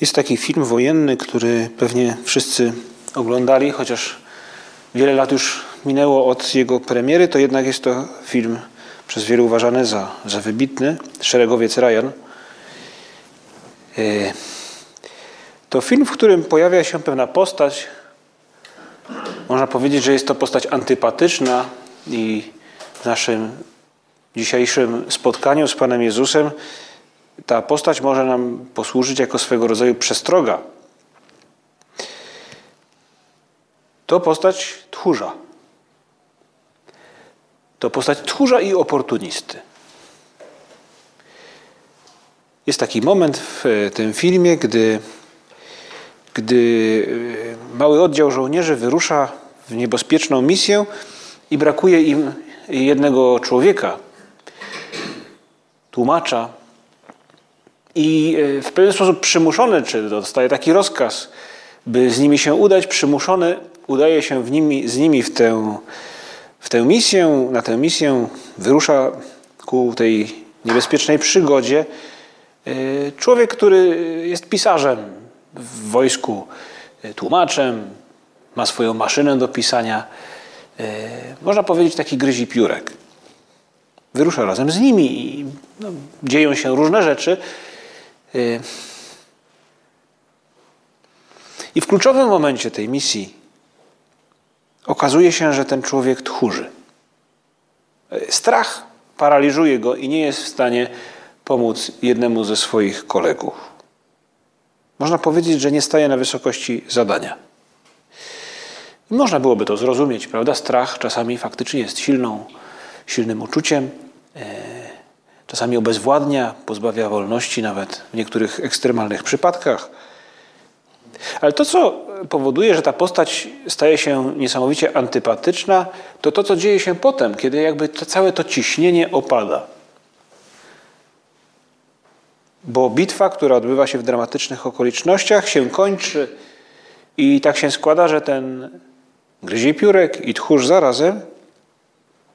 Jest taki film wojenny, który pewnie wszyscy oglądali, chociaż wiele lat już minęło od jego premiery, to jednak jest to film przez wielu uważany za, za wybitny. Szeregowiec Ryan. E, to film, w którym pojawia się pewna postać. Można powiedzieć, że jest to postać antypatyczna i w naszym dzisiejszym spotkaniu z Panem Jezusem ta postać może nam posłużyć jako swego rodzaju przestroga. To postać tchórza. To postać tchórza i oportunisty. Jest taki moment w tym filmie, gdy, gdy mały oddział żołnierzy wyrusza w niebezpieczną misję i brakuje im jednego człowieka, tłumacza, i e, w pewien sposób przymuszony, czy dostaje taki rozkaz, by z nimi się udać, przymuszony udaje się w nimi, z nimi w tę, w tę misję, na tę misję wyrusza ku tej niebezpiecznej przygodzie e, człowiek, który jest pisarzem w wojsku, e, tłumaczem, ma swoją maszynę do pisania. Można powiedzieć taki gryzi piórek. Wyrusza razem z nimi i no, dzieją się różne rzeczy, I w kluczowym momencie tej misji okazuje się, że ten człowiek tchórzy. Y, strach paraliżuje go i nie jest w stanie pomóc jednemu ze swoich kolegów. Można powiedzieć, że nie staje na wysokości zadania. I można byłoby to zrozumieć, prawda? Strach czasami faktycznie jest silną, silnym uczuciem. Czasami obezwładnia, pozbawia wolności nawet w niektórych ekstremalnych przypadkach. Ale to, co powoduje, że ta postać staje się niesamowicie antypatyczna, to to, co dzieje się potem, kiedy jakby to całe to ciśnienie opada. Bo bitwa, która odbywa się w dramatycznych okolicznościach, się kończy i tak się składa, że ten gryzie piórek i tchórz zarazem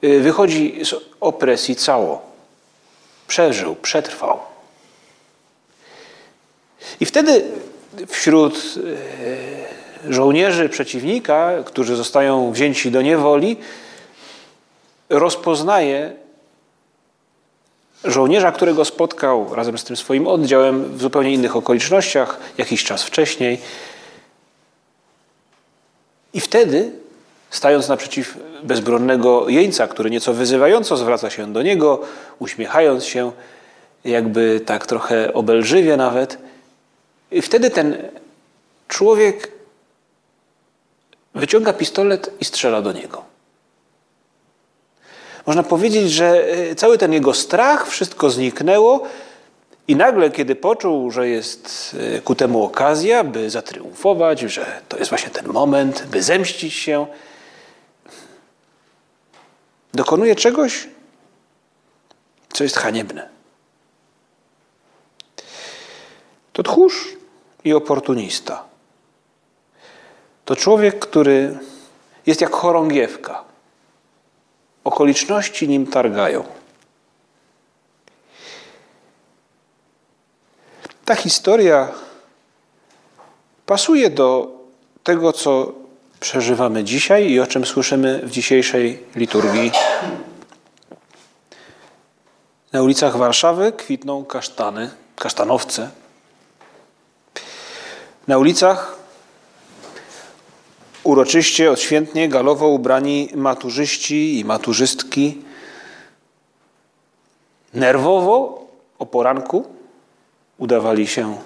y, wychodzi z opresji cało przeżył, przetrwał. I wtedy wśród e, żołnierzy przeciwnika, którzy zostają wzięci do niewoli, rozpoznaje żołnierza, którego spotkał razem z tym swoim oddziałem w zupełnie innych okolicznościach, jakiś czas wcześniej. I wtedy, stając naprzeciw bezbronnego jeńca, który nieco wyzywająco zwraca się do niego, uśmiechając się, jakby tak trochę obelżywie nawet. I wtedy ten człowiek wyciąga pistolet i strzela do niego. Można powiedzieć, że e, cały ten jego strach, wszystko zniknęło, i nagle, kiedy poczuł, że jest e, ku temu okazja, by zatriumfować, że to jest właśnie ten moment, by zemścić się, dokonuje czegoś, co jest haniebne. To tchórz i oportunista. To człowiek, który jest jak chorągiewka. Okoliczności nim targają. Ta historia pasuje do tego, co przeżywamy dzisiaj i o czym słyszymy w dzisiejszej liturgii. Na ulicach Warszawy kwitną kasztany, kasztanowce. Na ulicach uroczyście, odświętnie, galowo ubrani maturzyści i maturzystki. Nerwowo o poranku udawali się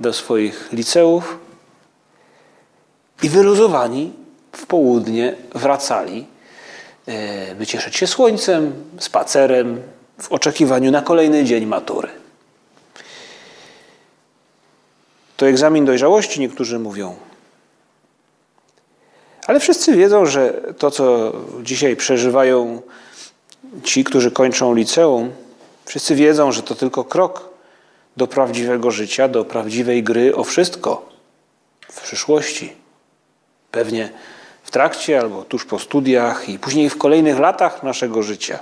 do swoich liceów, i wyluzowani w południe wracali, e, by cieszyć się słońcem, spacerem, w oczekiwaniu na kolejny dzień matury. To egzamin dojrzałości, niektórzy mówią. Ale wszyscy wiedzą, że to, co dzisiaj przeżywają ci, którzy kończą liceum, wszyscy wiedzą, że to tylko krok do prawdziwego życia, do prawdziwej gry o wszystko w przyszłości. Pewnie w trakcie albo tuż po studiach i później w kolejnych latach naszego życia.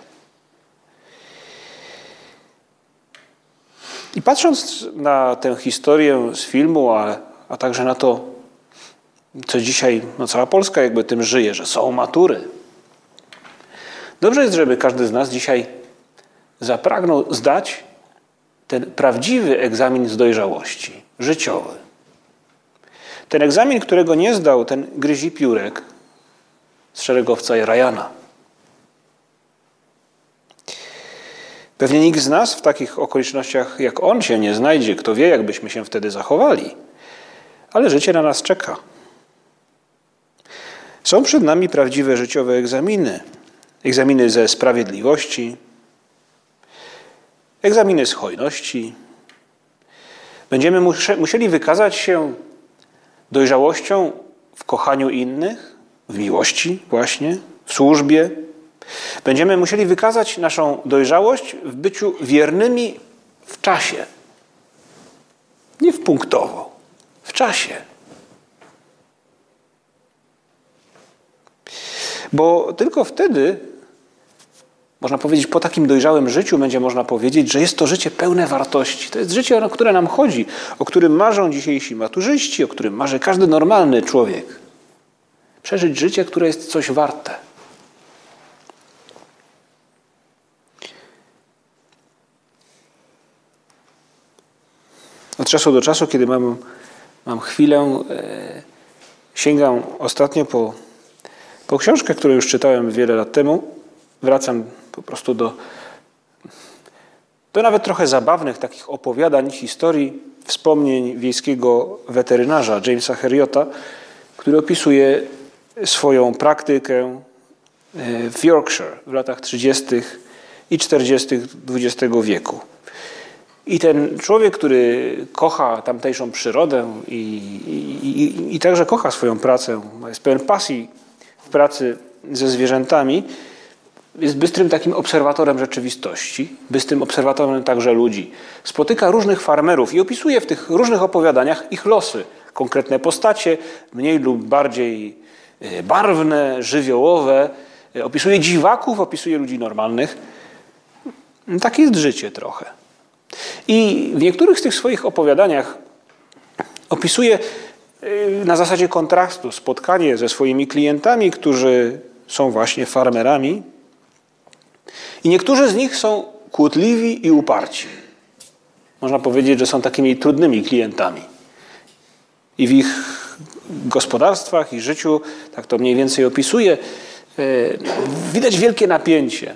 I patrząc na tę historię z filmu, a, a także na to, co dzisiaj no cała Polska jakby tym żyje, że są matury. Dobrze jest, żeby każdy z nas dzisiaj zapragnął zdać ten prawdziwy egzamin z dojrzałości, życiowy. Ten egzamin, którego nie zdał ten gryzi piórek z szeregowca Rajana. Pewnie nikt z nas w takich okolicznościach jak on się nie znajdzie. Kto wie, jakbyśmy się wtedy zachowali. Ale życie na nas czeka. Są przed nami prawdziwe życiowe egzaminy. Egzaminy ze sprawiedliwości, egzaminy z hojności. Będziemy musieli wykazać się dojrzałością w kochaniu innych, w miłości właśnie, w służbie. Będziemy musieli wykazać naszą dojrzałość w byciu wiernymi w czasie. Nie w punktowo, w czasie. Bo tylko wtedy, można powiedzieć, po takim dojrzałym życiu będzie można powiedzieć, że jest to życie pełne wartości. To jest życie, o które nam chodzi, o którym marzą dzisiejsi maturzyści, o którym marzy każdy normalny człowiek. Przeżyć życie, które jest coś warte. Od czasu do czasu, kiedy mam, mam chwilę, e, sięgam ostatnio po po książkę, którą już czytałem wiele lat temu, wracam po prostu do, do nawet trochę zabawnych takich opowiadań, historii, wspomnień wiejskiego weterynarza Jamesa Heriota, który opisuje swoją praktykę e, w Yorkshire w latach 30. i 40. XX wieku. I ten człowiek, który kocha tamtejszą przyrodę i, i, i, i także kocha swoją pracę, jest pełen pasji w pracy ze zwierzętami, jest bystrym takim obserwatorem rzeczywistości, bystrym obserwatorem także ludzi. Spotyka różnych farmerów i opisuje w tych różnych opowiadaniach ich losy, konkretne postacie, mniej lub bardziej e, barwne, żywiołowe. E, opisuje dziwaków, opisuje ludzi normalnych. Takie jest życie trochę. I w niektórych z tych swoich opowiadaniach opisuje Y, na zasadzie kontrastu spotkanie ze swoimi klientami, którzy są właśnie farmerami. I niektórzy z nich są kłótliwi i uparci. Można powiedzieć, że są takimi trudnymi klientami. I w ich gospodarstwach i życiu, tak to mniej więcej opisuje, y, widać wielkie napięcie.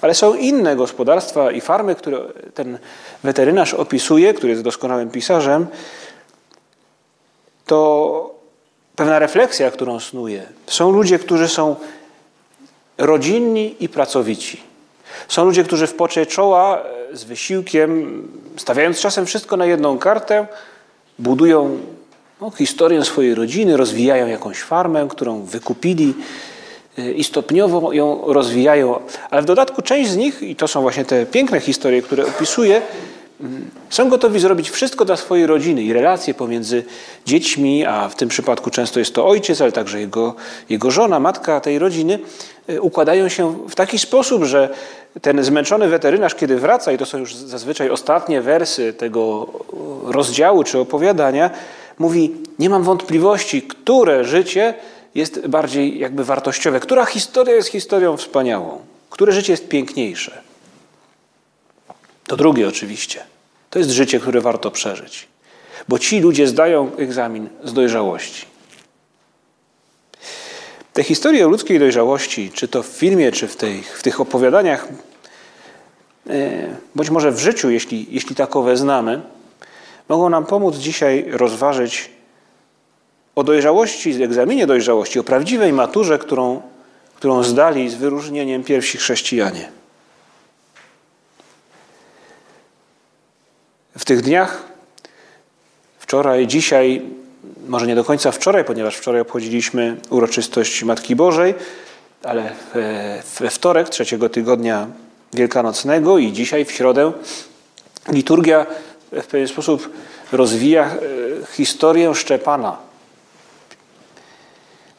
Ale są inne gospodarstwa i farmy, które ten weterynarz opisuje, który jest doskonałym pisarzem, to pewna refleksja, którą snuje. Są ludzie, którzy są rodzinni i pracowici. Są ludzie, którzy w pocie czoła e, z wysiłkiem, stawiając czasem wszystko na jedną kartę, budują no, historię swojej rodziny, rozwijają jakąś farmę, którą wykupili e, i stopniowo ją rozwijają. Ale w dodatku część z nich, i to są właśnie te piękne historie, które opisuję, są gotowi zrobić wszystko dla swojej rodziny i relacje pomiędzy dziećmi, a w tym przypadku często jest to ojciec, ale także jego, jego żona, matka tej rodziny, układają się w taki sposób, że ten zmęczony weterynarz, kiedy wraca, i to są już zazwyczaj ostatnie wersy tego rozdziału czy opowiadania, mówi: Nie mam wątpliwości, które życie jest bardziej jakby wartościowe, która historia jest historią wspaniałą, które życie jest piękniejsze. To drugie oczywiście. To jest życie, które warto przeżyć. Bo ci ludzie zdają egzamin z dojrzałości. Te historie o ludzkiej dojrzałości, czy to w filmie, czy w tych, w tych opowiadaniach, e, bądź może w życiu, jeśli, jeśli takowe znamy, mogą nam pomóc dzisiaj rozważyć o dojrzałości, egzaminie dojrzałości, o prawdziwej maturze, którą, którą zdali z wyróżnieniem pierwsi chrześcijanie. W tych dniach wczoraj, dzisiaj, może nie do końca wczoraj, ponieważ wczoraj obchodziliśmy uroczystość Matki Bożej, ale we wtorek trzeciego tygodnia wielkanocnego i dzisiaj w środę liturgia w pewien sposób rozwija e, historię Szczepana,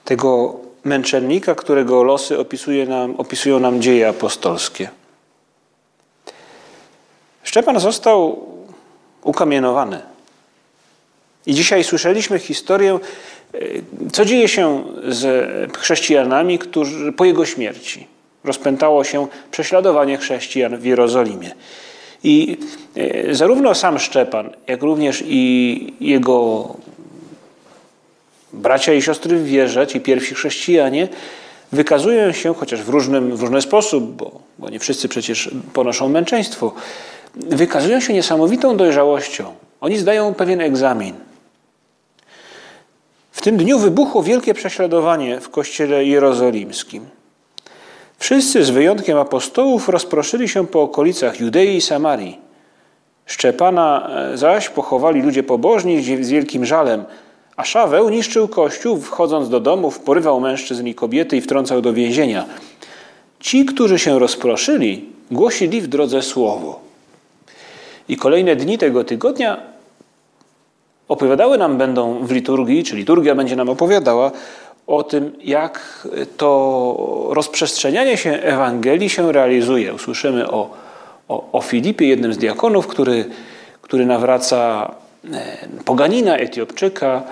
tego męczennika, którego losy opisuje nam, opisują nam dzieje apostolskie. Szczepan został ukamienowany. I dzisiaj słyszeliśmy historię, e, co dzieje się z chrześcijanami, którzy po jego śmierci rozpętało się prześladowanie chrześcijan w Jerozolimie. I e, zarówno sam Szczepan, jak również i jego bracia i siostry w wierze, ci pierwsi chrześcijanie, wykazują się, chociaż w, różnym, w różny sposób, bo, bo nie wszyscy przecież ponoszą męczeństwo, wykazują się niesamowitą dojrzałością. Oni zdają pewien egzamin. W tym dniu wybuchło wielkie prześladowanie w kościele jerozolimskim. Wszyscy z wyjątkiem apostołów rozproszyli się po okolicach Judei i Samarii. Szczepana e, zaś pochowali ludzie pobożni z wielkim żalem, a Szaweł niszczył kościół, wchodząc do domów, porywał mężczyzn i kobiety i wtrącał do więzienia. Ci, którzy się rozproszyli, głosili w drodze słowo. I kolejne dni tego tygodnia opowiadały nam będą w liturgii, czy liturgia będzie nam opowiadała o tym, jak to rozprzestrzenianie się Ewangelii się realizuje. Usłyszymy o, o, o Filipie, jednym z diakonów, który, który nawraca e, poganina Etiopczyka.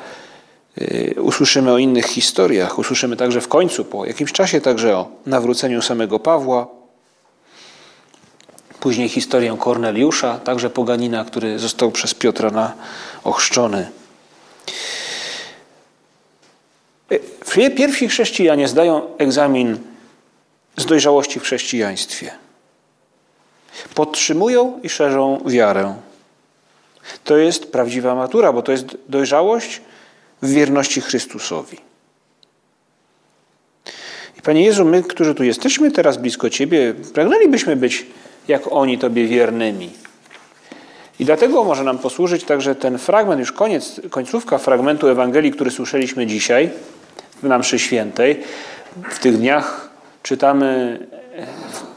E, usłyszymy o innych historiach. Usłyszymy także w końcu, po jakimś czasie, także o nawróceniu samego Pawła. Później historię Korneliusza, także poganina, który został przez Piotra na ochrzczony. Pierwsi chrześcijanie zdają egzamin z dojrzałości w chrześcijaństwie. Podtrzymują i szerzą wiarę. To jest prawdziwa matura, bo to jest dojrzałość w wierności Chrystusowi. I Panie Jezu, my, którzy tu jesteśmy teraz blisko Ciebie, pragnęlibyśmy być jak oni Tobie wiernymi. I dlatego może nam posłużyć także ten fragment, już koniec, końcówka fragmentu Ewangelii, który słyszeliśmy dzisiaj na mszy świętej. W tych dniach czytamy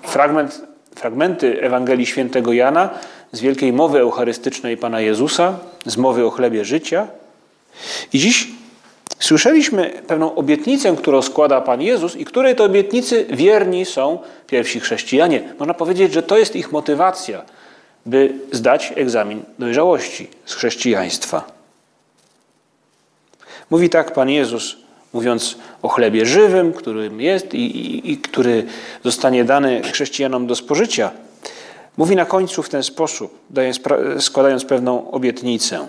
e, fragment, fragmenty Ewangelii świętego Jana z wielkiej mowy eucharystycznej Pana Jezusa, z mowy o chlebie życia. I dziś słyszeliśmy pewną obietnicę, którą składa Pan Jezus i której to obietnicy wierni są pierwsi chrześcijanie. Można powiedzieć, że to jest ich motywacja, by zdać egzamin dojrzałości z chrześcijaństwa. Mówi tak Pan Jezus mówiąc o chlebie żywym, którym jest i, i, i który zostanie dany chrześcijanom do spożycia, mówi na końcu w ten sposób, dając, składając pewną obietnicę.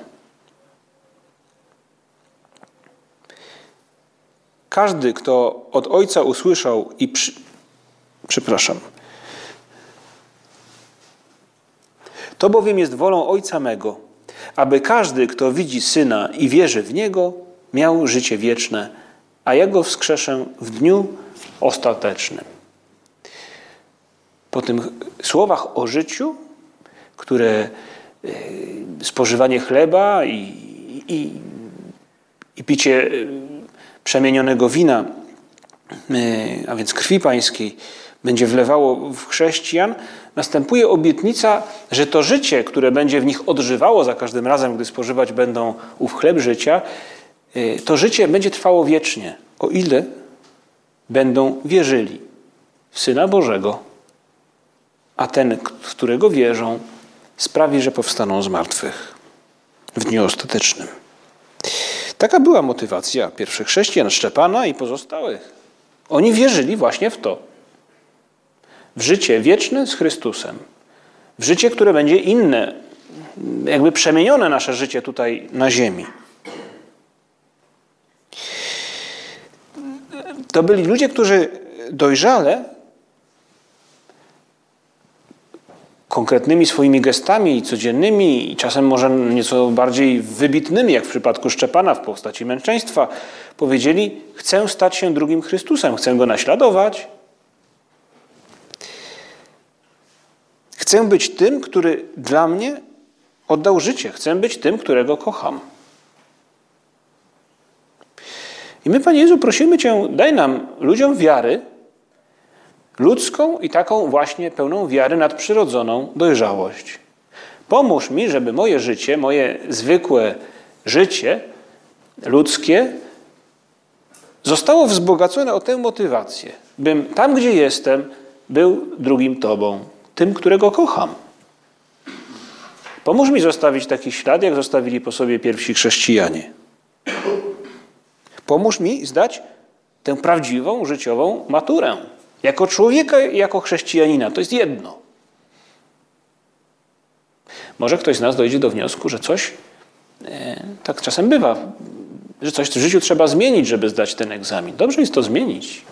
Każdy, kto od Ojca usłyszał i przy... przepraszam. To bowiem jest wolą Ojca mego, aby każdy, kto widzi Syna i wierzy w Niego, miał życie wieczne, a ja go wskrzeszę w dniu ostatecznym. Po tych słowach o życiu, które e, spożywanie chleba i, i, i picie e, przemienionego wina, e, a więc krwi pańskiej, będzie wlewało w chrześcijan, następuje obietnica, że to życie, które będzie w nich odżywało za każdym razem, gdy spożywać będą ów chleb życia, Y, to życie będzie trwało wiecznie, o ile będą wierzyli w Syna Bożego, a ten, w którego wierzą, sprawi, że powstaną z martwych w dniu ostatecznym. Taka była motywacja pierwszych chrześcijan, Szczepana i pozostałych. Oni wierzyli właśnie w to. W życie wieczne z Chrystusem. W życie, które będzie inne, jakby przemienione nasze życie tutaj na ziemi. To byli ludzie, którzy dojrzale konkretnymi swoimi gestami codziennymi i czasem może nieco bardziej wybitnymi, jak w przypadku Szczepana w postaci męczeństwa, powiedzieli: Chcę stać się drugim Chrystusem, chcę go naśladować. Chcę być tym, który dla mnie oddał życie. Chcę być tym, którego kocham. I my, Panie Jezu, prosimy Cię, daj nam, ludziom wiary, ludzką i taką właśnie pełną wiary nadprzyrodzoną dojrzałość. Pomóż mi, żeby moje życie, moje zwykłe życie ludzkie zostało wzbogacone o tę motywację, bym tam, gdzie jestem, był drugim Tobą, tym, którego kocham. Pomóż mi zostawić taki ślad, jak zostawili po sobie pierwsi chrześcijanie. Pomóż mi zdać tę prawdziwą, życiową maturę. Jako człowieka, jako chrześcijanina. To jest jedno. Może ktoś z nas dojdzie do wniosku, że coś, e, tak czasem bywa, że coś w życiu trzeba zmienić, żeby zdać ten egzamin. Dobrze jest to zmienić.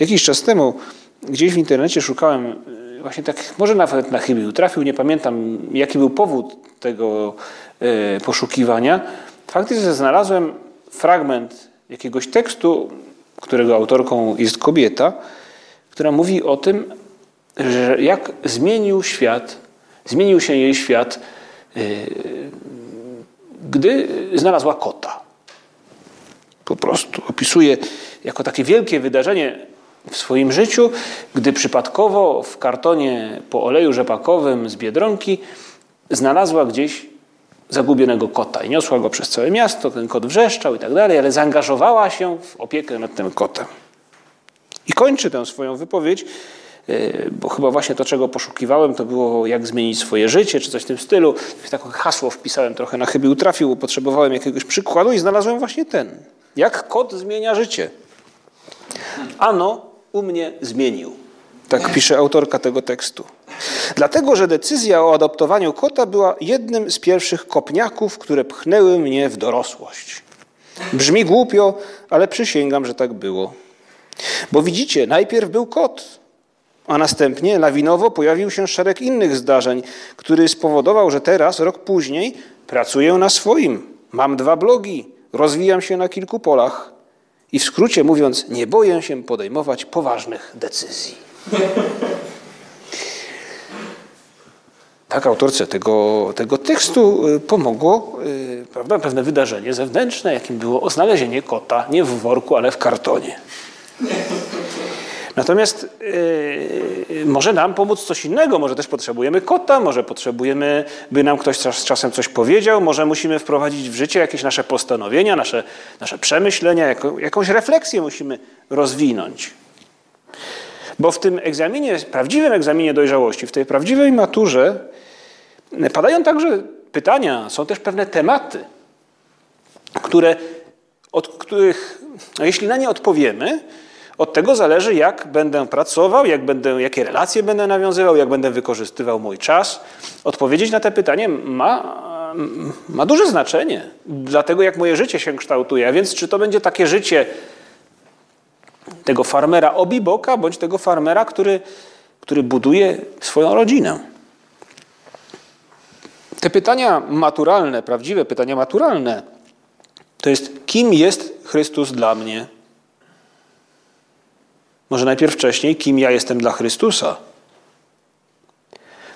Jakiś czas temu gdzieś w internecie szukałem e, właśnie tak, może nawet na chybił, trafił, nie pamiętam jaki był powód tego e, poszukiwania. Fakt jest, że znalazłem fragment jakiegoś tekstu, którego autorką jest kobieta, która mówi o tym, że jak zmienił świat, zmienił się jej świat, yy, gdy znalazła kota. Po prostu opisuje jako takie wielkie wydarzenie w swoim życiu, gdy przypadkowo w kartonie po oleju rzepakowym z Biedronki znalazła gdzieś zagubionego kota i niosła go przez całe miasto, ten kot wrzeszczał i tak dalej, ale zaangażowała się w opiekę nad tym kotem. I kończy tę swoją wypowiedź, e, bo chyba właśnie to, czego poszukiwałem, to było jak zmienić swoje życie, czy coś w tym stylu. Takie hasło wpisałem trochę na chybił trafił, bo potrzebowałem jakiegoś przykładu i znalazłem właśnie ten. Jak kot zmienia życie. Ano u mnie zmienił. Tak pisze autorka tego tekstu. Dlatego, że decyzja o adoptowaniu kota była jednym z pierwszych kopniaków, które pchnęły mnie w dorosłość. Brzmi głupio, ale przysięgam, że tak było. Bo widzicie, najpierw był kot, a następnie lawinowo pojawił się szereg innych zdarzeń, który spowodował, że teraz, rok później, pracuję na swoim. Mam dwa blogi, rozwijam się na kilku polach i w skrócie mówiąc, nie boję się podejmować poważnych decyzji. Tak, autorce tego, tego tekstu y, pomogło y, prawda, pewne wydarzenie zewnętrzne, jakim było znalezienie kota nie w worku, ale w kartonie. Natomiast yy, może nam pomóc coś innego, może też potrzebujemy kota, może potrzebujemy, by nam ktoś czas, czasem coś powiedział, może musimy wprowadzić w życie jakieś nasze postanowienia, nasze, nasze przemyślenia, jako, jakąś refleksję musimy rozwinąć. Bo w tym egzaminie, prawdziwym egzaminie dojrzałości, w tej prawdziwej maturze padają także pytania, są też pewne tematy, które, od których, no jeśli na nie odpowiemy, od tego zależy, jak będę pracował, jak będę, jakie relacje będę nawiązywał, jak będę wykorzystywał mój czas. Odpowiedzieć na te pytanie ma, ma duże znaczenie dla tego, jak moje życie się kształtuje. A więc, czy to będzie takie życie tego farmera obiboka, bądź tego farmera, który, który buduje swoją rodzinę. Te pytania maturalne, prawdziwe pytania maturalne, to jest kim jest Chrystus dla mnie? Może najpierw wcześniej, kim ja jestem dla Chrystusa?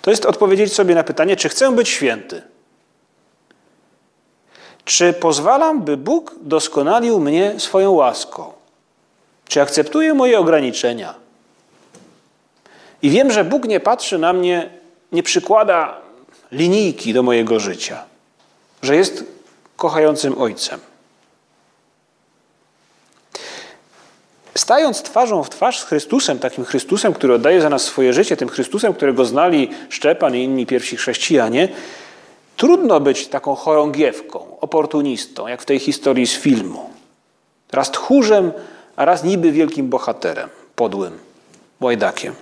To jest odpowiedzieć sobie na pytanie, czy chcę być święty? Czy pozwalam, by Bóg doskonalił mnie swoją łaską? Czy akceptuję moje ograniczenia? I wiem, że Bóg nie patrzy na mnie, nie przykłada linijki do mojego życia, że jest kochającym Ojcem. Stając twarzą w twarz z Chrystusem, takim Chrystusem, który oddaje za nas swoje życie, tym Chrystusem, którego znali Szczepan i inni pierwsi chrześcijanie, trudno być taką chorągiewką, oportunistą, jak w tej historii z filmu. Raz tchórzem, a raz niby wielkim bohaterem, podłym, łajdakiem.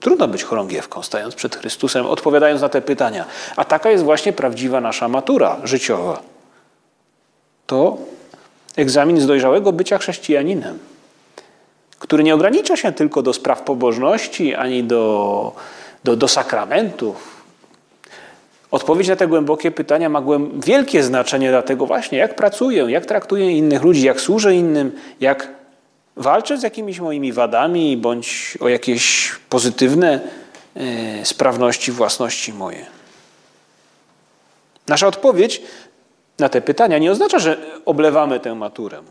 Trudno być chorągiewką, stając przed Chrystusem, odpowiadając na te pytania. A taka jest właśnie prawdziwa nasza matura życiowa. To egzamin z dojrzałego bycia chrześcijaninem, który nie ogranicza się tylko do spraw pobożności ani do, do, do sakramentów, Odpowiedź na te głębokie pytania ma wielkie znaczenie dla tego właśnie, jak pracuję, jak traktuję innych ludzi, jak służę innym, jak walczę z jakimiś moimi wadami bądź o jakieś pozytywne e, sprawności, własności moje. Nasza odpowiedź na te pytania nie oznacza, że oblewamy tę maturę.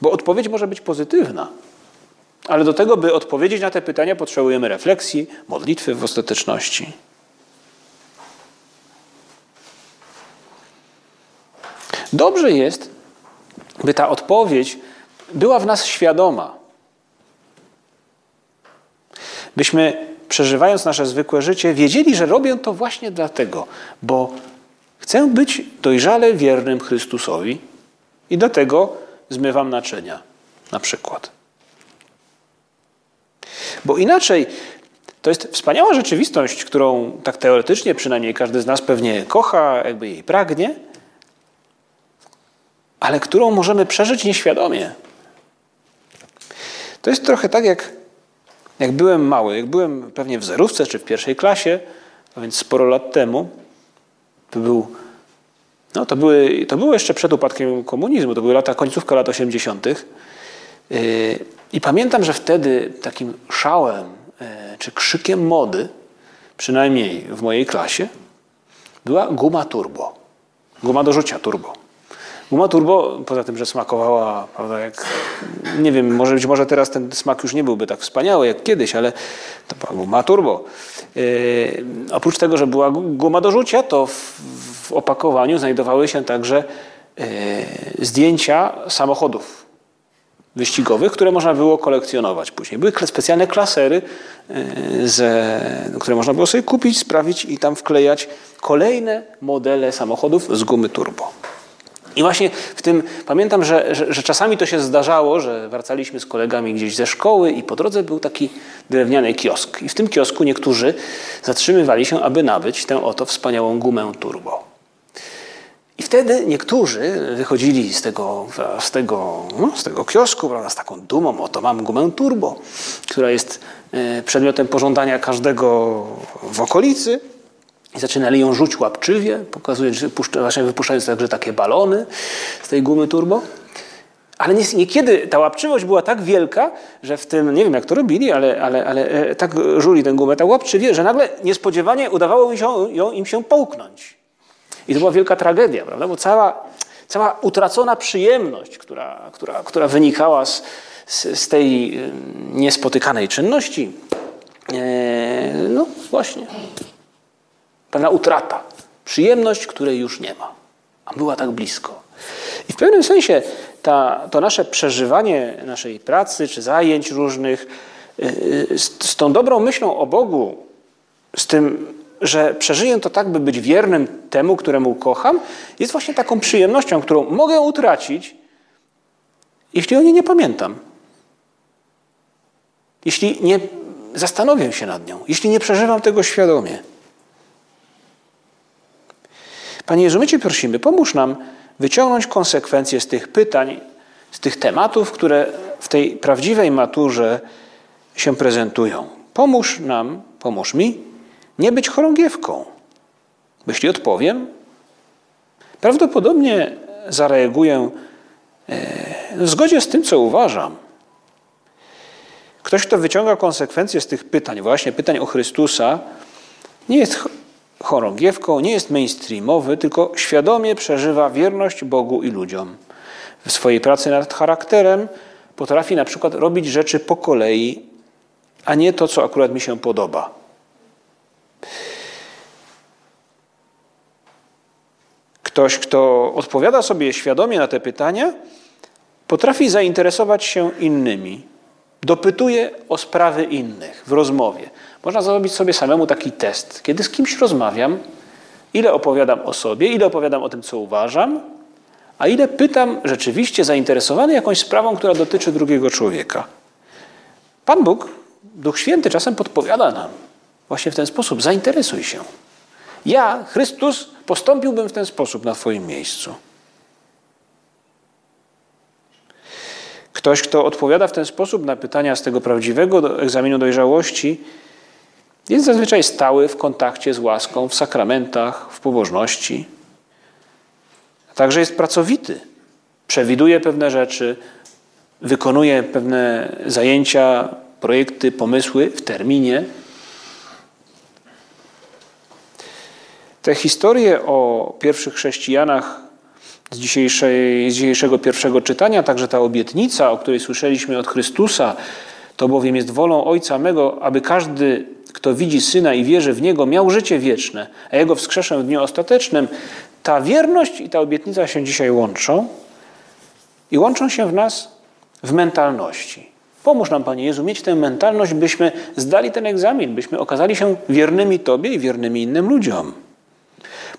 Bo odpowiedź może być pozytywna. Ale do tego, by odpowiedzieć na te pytania, potrzebujemy refleksji, modlitwy w ostateczności. Dobrze jest, by ta odpowiedź była w nas świadoma. Byśmy, przeżywając nasze zwykłe życie, wiedzieli, że robię to właśnie dlatego, bo chcę być dojrzale wiernym Chrystusowi i do tego zmywam naczynia, na przykład. Bo inaczej to jest wspaniała rzeczywistość, którą tak teoretycznie przynajmniej każdy z nas pewnie kocha, jakby jej pragnie, ale którą możemy przeżyć nieświadomie. To jest trochę tak, jak, jak byłem mały, jak byłem pewnie w zerówce czy w pierwszej klasie, a więc sporo lat temu. To, był, no, to, były, to było jeszcze przed upadkiem komunizmu, to były lata, końcówka lat 80. Yy, I pamiętam, że wtedy takim szałem yy, czy krzykiem mody, przynajmniej w mojej klasie, była guma turbo. Guma do rzucia turbo. Guma turbo, poza tym, że smakowała, prawda, jak, nie wiem, może być może teraz ten smak już nie byłby tak wspaniały jak kiedyś, ale to była guma turbo. Yy, oprócz tego, że była guma do rzucia, to w, w opakowaniu znajdowały się także yy, zdjęcia samochodów wyścigowych, które można było kolekcjonować później. Były specjalne klasery, yy, ze, które można było sobie kupić, sprawić i tam wklejać kolejne modele samochodów z gumy turbo. I właśnie w tym pamiętam, że, że, że, czasami to się zdarzało, że wracaliśmy z kolegami gdzieś ze szkoły i po drodze był taki drewniany kiosk. I w tym kiosku niektórzy zatrzymywali się, aby nabyć tę oto wspaniałą gumę turbo. I wtedy niektórzy wychodzili z tego, z tego, no, z tego kiosku prawda, z taką dumą, oto mam gumę turbo, która jest e, przedmiotem pożądania każdego w okolicy. I zaczynali ją rzuć łapczywie, pokazując, właśnie wypuszczając także takie balony z tej gumy turbo. Ale niekiedy ta łapczywość była tak wielka, że w tym, nie wiem jak to robili, ale, ale, ale e, tak żuli tę gumę tak łapczywie, że nagle niespodziewanie udawało im się, ją, im się połknąć. I to była wielka tragedia, prawda? Bo cała, cała utracona przyjemność, która, która, która wynikała z, z, z tej niespotykanej czynności, e, no właśnie, pewna utrata, przyjemność, której już nie ma, a była tak blisko. I w pewnym sensie ta, to nasze przeżywanie naszej pracy czy zajęć różnych y, y, z, z tą dobrą myślą o Bogu, z tym, że przeżyję to tak, by być wiernym temu, któremu kocham, jest właśnie taką przyjemnością, którą mogę utracić, jeśli o niej nie pamiętam. Jeśli nie zastanowię się nad nią, jeśli nie przeżywam tego świadomie. Panie Jezu, my Cię prosimy, pomóż nam wyciągnąć konsekwencje z tych pytań, z tych tematów, które w tej prawdziwej maturze się prezentują. Pomóż nam, pomóż mi, nie być chorągiewką. Jeśli odpowiem, prawdopodobnie zareaguję e, w zgodzie z tym, co uważam. Ktoś, kto wyciąga konsekwencje z tych pytań, właśnie pytań o Chrystusa, nie jest chorągiewką, nie jest mainstreamowy, tylko świadomie przeżywa wierność Bogu i ludziom. W swojej pracy nad charakterem potrafi na przykład robić rzeczy po kolei, a nie to, co akurat mi się podoba. Ktoś, kto odpowiada sobie świadomie na te pytania, potrafi zainteresować się innymi, dopytuje o sprawy innych w rozmowie. Można zrobić sobie samemu taki test. Kiedy z kimś rozmawiam, ile opowiadam o sobie, ile opowiadam o tym, co uważam, a ile pytam rzeczywiście zainteresowany jakąś sprawą, która dotyczy drugiego człowieka. Pan Bóg, Duch Święty czasem podpowiada nam właśnie w ten sposób: zainteresuj się. Ja, Chrystus, postąpiłbym w ten sposób na Twoim miejscu. Ktoś, kto odpowiada w ten sposób na pytania z tego prawdziwego egzaminu dojrzałości, jest zazwyczaj stały w kontakcie z łaską, w sakramentach, w pobożności. A także jest pracowity. Przewiduje pewne rzeczy, wykonuje pewne zajęcia, projekty, pomysły w terminie. Te historie o pierwszych chrześcijanach z, dzisiejszej, z dzisiejszego pierwszego czytania, także ta obietnica, o której słyszeliśmy od Chrystusa, to bowiem jest wolą Ojca mego, aby każdy, kto widzi Syna i wierzy w Niego, miał życie wieczne, a Jego wskrzeszę w dniu ostatecznym. Ta wierność i ta obietnica się dzisiaj łączą i łączą się w nas w mentalności. Pomóż nam, Panie Jezu, mieć tę mentalność, byśmy zdali ten egzamin, byśmy okazali się wiernymi Tobie i wiernymi innym ludziom.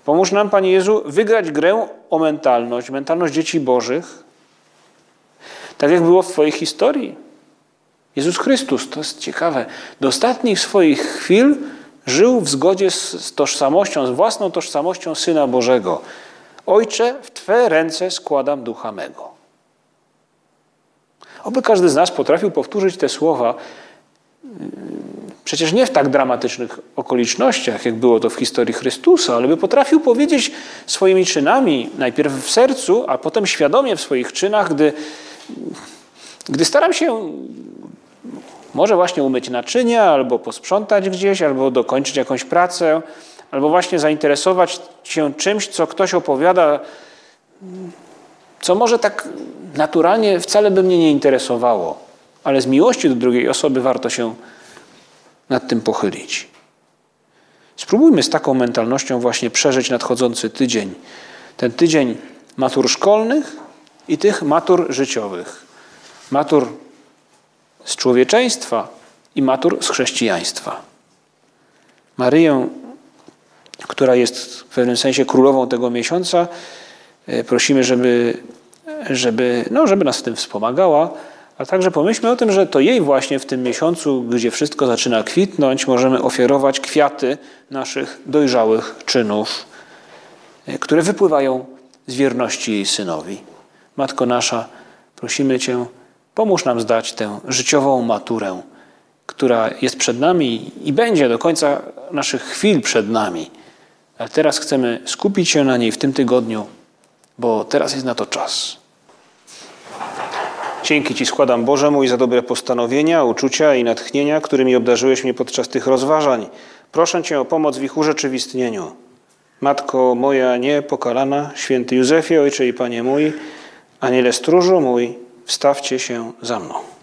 Pomóż nam, Panie Jezu, wygrać grę o mentalność, mentalność dzieci Bożych, tak jak było w Twojej historii. Jezus Chrystus, to jest ciekawe, do ostatnich swoich chwil żył w zgodzie z tożsamością, z własną tożsamością Syna Bożego. Ojcze, w Twe ręce składam ducha mego. Oby każdy z nas potrafił powtórzyć te słowa, przecież nie w tak dramatycznych okolicznościach, jak było to w historii Chrystusa, ale by potrafił powiedzieć swoimi czynami, najpierw w sercu, a potem świadomie w swoich czynach, gdy, gdy staram się może właśnie umyć naczynia, albo posprzątać gdzieś, albo dokończyć jakąś pracę, albo właśnie zainteresować się czymś, co ktoś opowiada, co może tak naturalnie wcale by mnie nie interesowało, ale z miłości do drugiej osoby warto się nad tym pochylić. Spróbujmy z taką mentalnością właśnie przeżyć nadchodzący tydzień. Ten tydzień matur szkolnych i tych matur życiowych. Matur z człowieczeństwa i matur z chrześcijaństwa. Maryję, która jest w pewnym sensie królową tego miesiąca, e, prosimy, żeby, żeby, no, żeby nas w tym wspomagała, a także pomyślmy o tym, że to jej właśnie w tym miesiącu, gdzie wszystko zaczyna kwitnąć, możemy ofiarować kwiaty naszych dojrzałych czynów, e, które wypływają z wierności jej synowi. Matko nasza, prosimy Cię, Pomóż nam zdać tę życiową maturę, która jest przed nami i będzie do końca naszych chwil przed nami. Ale teraz chcemy skupić się na niej w tym tygodniu, bo teraz jest na to czas. Dzięki Ci składam Boże mój za dobre postanowienia, uczucia i natchnienia, którymi obdarzyłeś mnie podczas tych rozważań. Proszę Cię o pomoc w ich urzeczywistnieniu. Matko moja niepokalana, święty Józefie, Ojcze i Panie mój, Aniele stróżu mój, wstawcie się za mną.